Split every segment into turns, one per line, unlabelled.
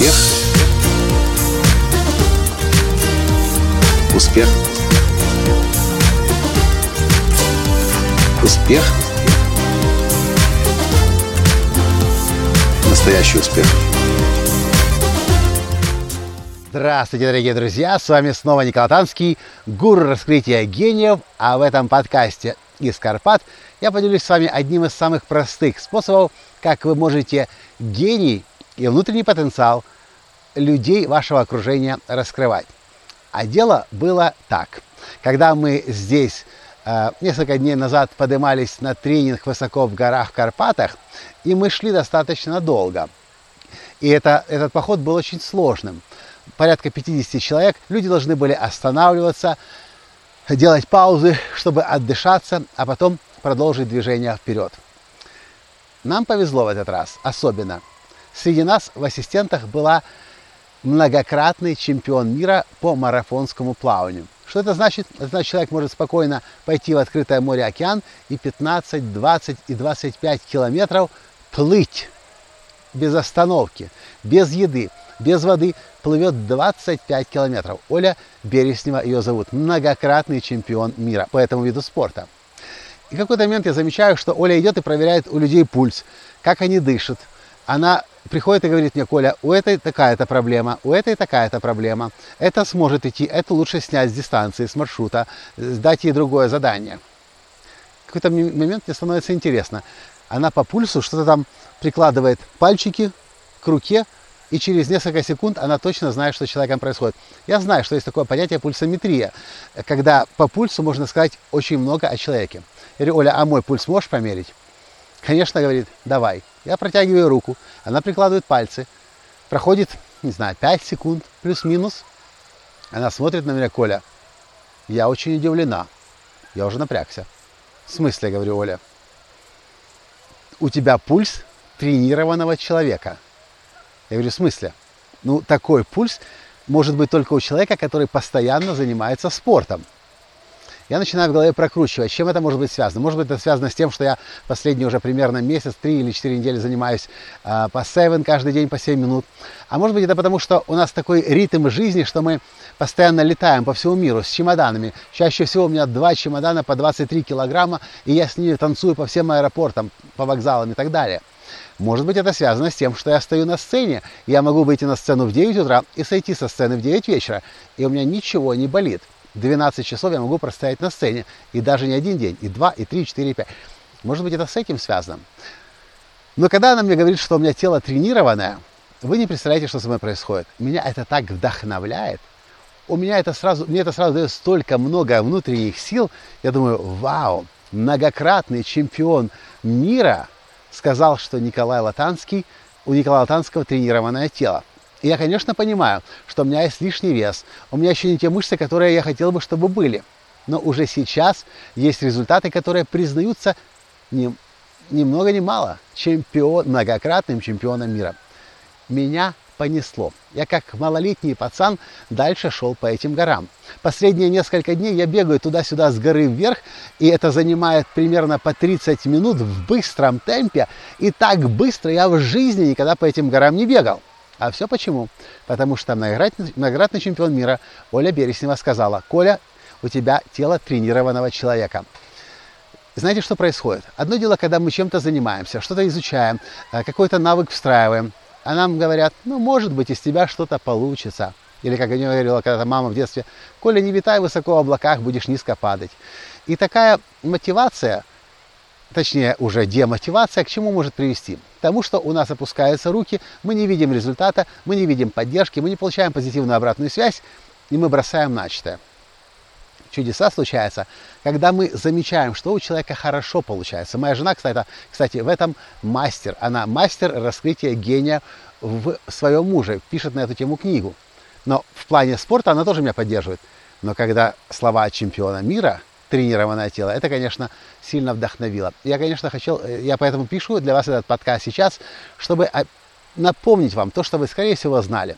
Успех. Успех. Успех. Настоящий успех.
Здравствуйте, дорогие друзья! С вами снова Николай Танский, гуру раскрытия гениев. А в этом подкасте из Карпат я поделюсь с вами одним из самых простых способов, как вы можете гений и внутренний потенциал людей вашего окружения раскрывать. А дело было так. Когда мы здесь э, несколько дней назад поднимались на тренинг высоко в горах в Карпатах, и мы шли достаточно долго. И это, этот поход был очень сложным. Порядка 50 человек. Люди должны были останавливаться, делать паузы, чтобы отдышаться, а потом продолжить движение вперед. Нам повезло в этот раз, особенно. Среди нас в ассистентах была многократный чемпион мира по марафонскому плаванию. Что это значит? Это значит, человек может спокойно пойти в открытое море, океан и 15, 20 и 25 километров плыть без остановки, без еды, без воды, плывет 25 километров. Оля Береснева ее зовут, многократный чемпион мира по этому виду спорта. И в какой-то момент я замечаю, что Оля идет и проверяет у людей пульс, как они дышат. Она приходит и говорит мне, Коля, у этой такая-то проблема, у этой такая-то проблема. Это сможет идти, это лучше снять с дистанции, с маршрута, дать ей другое задание. В какой-то момент мне становится интересно. Она по пульсу что-то там прикладывает пальчики к руке, и через несколько секунд она точно знает, что с человеком происходит. Я знаю, что есть такое понятие пульсометрия, когда по пульсу можно сказать очень много о человеке. Я говорю, Оля, а мой пульс можешь померить? Конечно, говорит, давай. Я протягиваю руку, она прикладывает пальцы. Проходит, не знаю, 5 секунд, плюс-минус. Она смотрит на меня, Коля. Я очень удивлена. Я уже напрягся. В смысле, говорю, Оля? У тебя пульс тренированного человека. Я говорю, в смысле? Ну, такой пульс может быть только у человека, который постоянно занимается спортом я начинаю в голове прокручивать, с чем это может быть связано. Может быть, это связано с тем, что я последний уже примерно месяц, три или четыре недели занимаюсь э, по 7 каждый день по 7 минут. А может быть, это потому, что у нас такой ритм жизни, что мы постоянно летаем по всему миру с чемоданами. Чаще всего у меня два чемодана по 23 килограмма, и я с ними танцую по всем аэропортам, по вокзалам и так далее. Может быть, это связано с тем, что я стою на сцене. Я могу выйти на сцену в 9 утра и сойти со сцены в 9 вечера, и у меня ничего не болит. 12 часов я могу простоять на сцене. И даже не один день, и два, и три, и четыре, и пять. Может быть, это с этим связано. Но когда она мне говорит, что у меня тело тренированное, вы не представляете, что со мной происходит. Меня это так вдохновляет. У меня это сразу, мне это сразу дает столько много внутренних сил. Я думаю, вау, многократный чемпион мира сказал, что Николай Латанский, у Николая Латанского тренированное тело. И я, конечно, понимаю, что у меня есть лишний вес, у меня еще не те мышцы, которые я хотел бы, чтобы были. Но уже сейчас есть результаты, которые признаются ни, ни много ни мало чемпион, многократным чемпионом мира. Меня понесло. Я как малолетний пацан дальше шел по этим горам. Последние несколько дней я бегаю туда-сюда с горы вверх, и это занимает примерно по 30 минут в быстром темпе. И так быстро я в жизни никогда по этим горам не бегал. А все почему? Потому что многократный, многократный чемпион мира Оля Береснева сказала, Коля, у тебя тело тренированного человека. Знаете, что происходит? Одно дело, когда мы чем-то занимаемся, что-то изучаем, э, какой-то навык встраиваем, а нам говорят, ну, может быть, из тебя что-то получится. Или, как я говорила когда-то мама в детстве, Коля, не витай высоко в облаках, будешь низко падать. И такая мотивация, точнее уже демотивация, к чему может привести? Тому, что у нас опускаются руки, мы не видим результата, мы не видим поддержки, мы не получаем позитивную обратную связь, и мы бросаем начатое. Чудеса случаются, когда мы замечаем, что у человека хорошо получается. Моя жена, кстати, кстати, в этом мастер. Она мастер раскрытия гения в своем муже, пишет на эту тему книгу. Но в плане спорта она тоже меня поддерживает. Но когда слова чемпиона мира тренированное тело. Это, конечно, сильно вдохновило. Я, конечно, хотел, э, я поэтому пишу для вас этот подкаст сейчас, чтобы а, напомнить вам то, что вы, скорее всего, знали.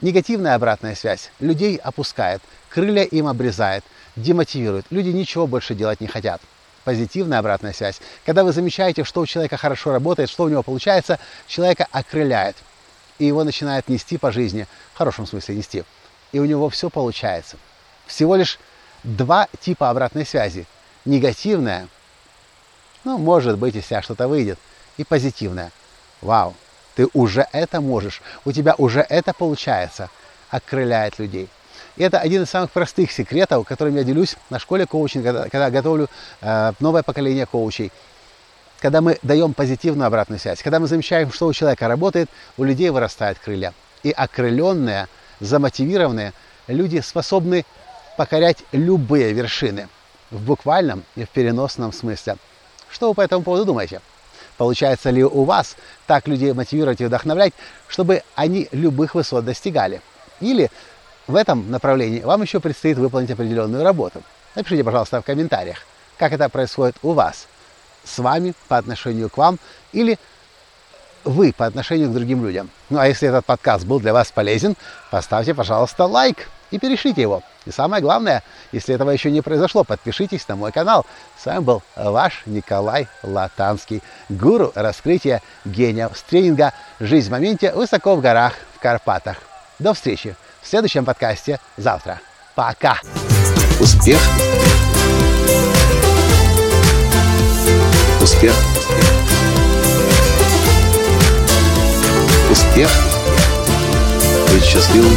Негативная обратная связь людей опускает, крылья им обрезает, демотивирует. Люди ничего больше делать не хотят. Позитивная обратная связь. Когда вы замечаете, что у человека хорошо работает, что у него получается, человека окрыляет. и его начинает нести по жизни, в хорошем смысле нести, и у него все получается. Всего лишь два типа обратной связи. Негативная, ну, может быть, из себя что-то выйдет, и позитивная. Вау, ты уже это можешь, у тебя уже это получается, окрыляет людей. И это один из самых простых секретов, которым я делюсь на школе коучинга, когда, когда готовлю э, новое поколение коучей. Когда мы даем позитивную обратную связь, когда мы замечаем, что у человека работает, у людей вырастают крылья. И окрыленные, замотивированные люди способны покорять любые вершины в буквальном и в переносном смысле. Что вы по этому поводу думаете? Получается ли у вас так людей мотивировать и вдохновлять, чтобы они любых высот достигали? Или в этом направлении вам еще предстоит выполнить определенную работу? Напишите, пожалуйста, в комментариях, как это происходит у вас, с вами, по отношению к вам, или вы по отношению к другим людям. Ну а если этот подкаст был для вас полезен, поставьте, пожалуйста, лайк и перешлите его. И самое главное, если этого еще не произошло, подпишитесь на мой канал. С вами был ваш Николай Латанский, гуру раскрытия гениев с тренинга «Жизнь в моменте» высоко в горах в Карпатах. До встречи в следующем подкасте завтра. Пока!
Успех! Успех! Успех! Быть счастливым,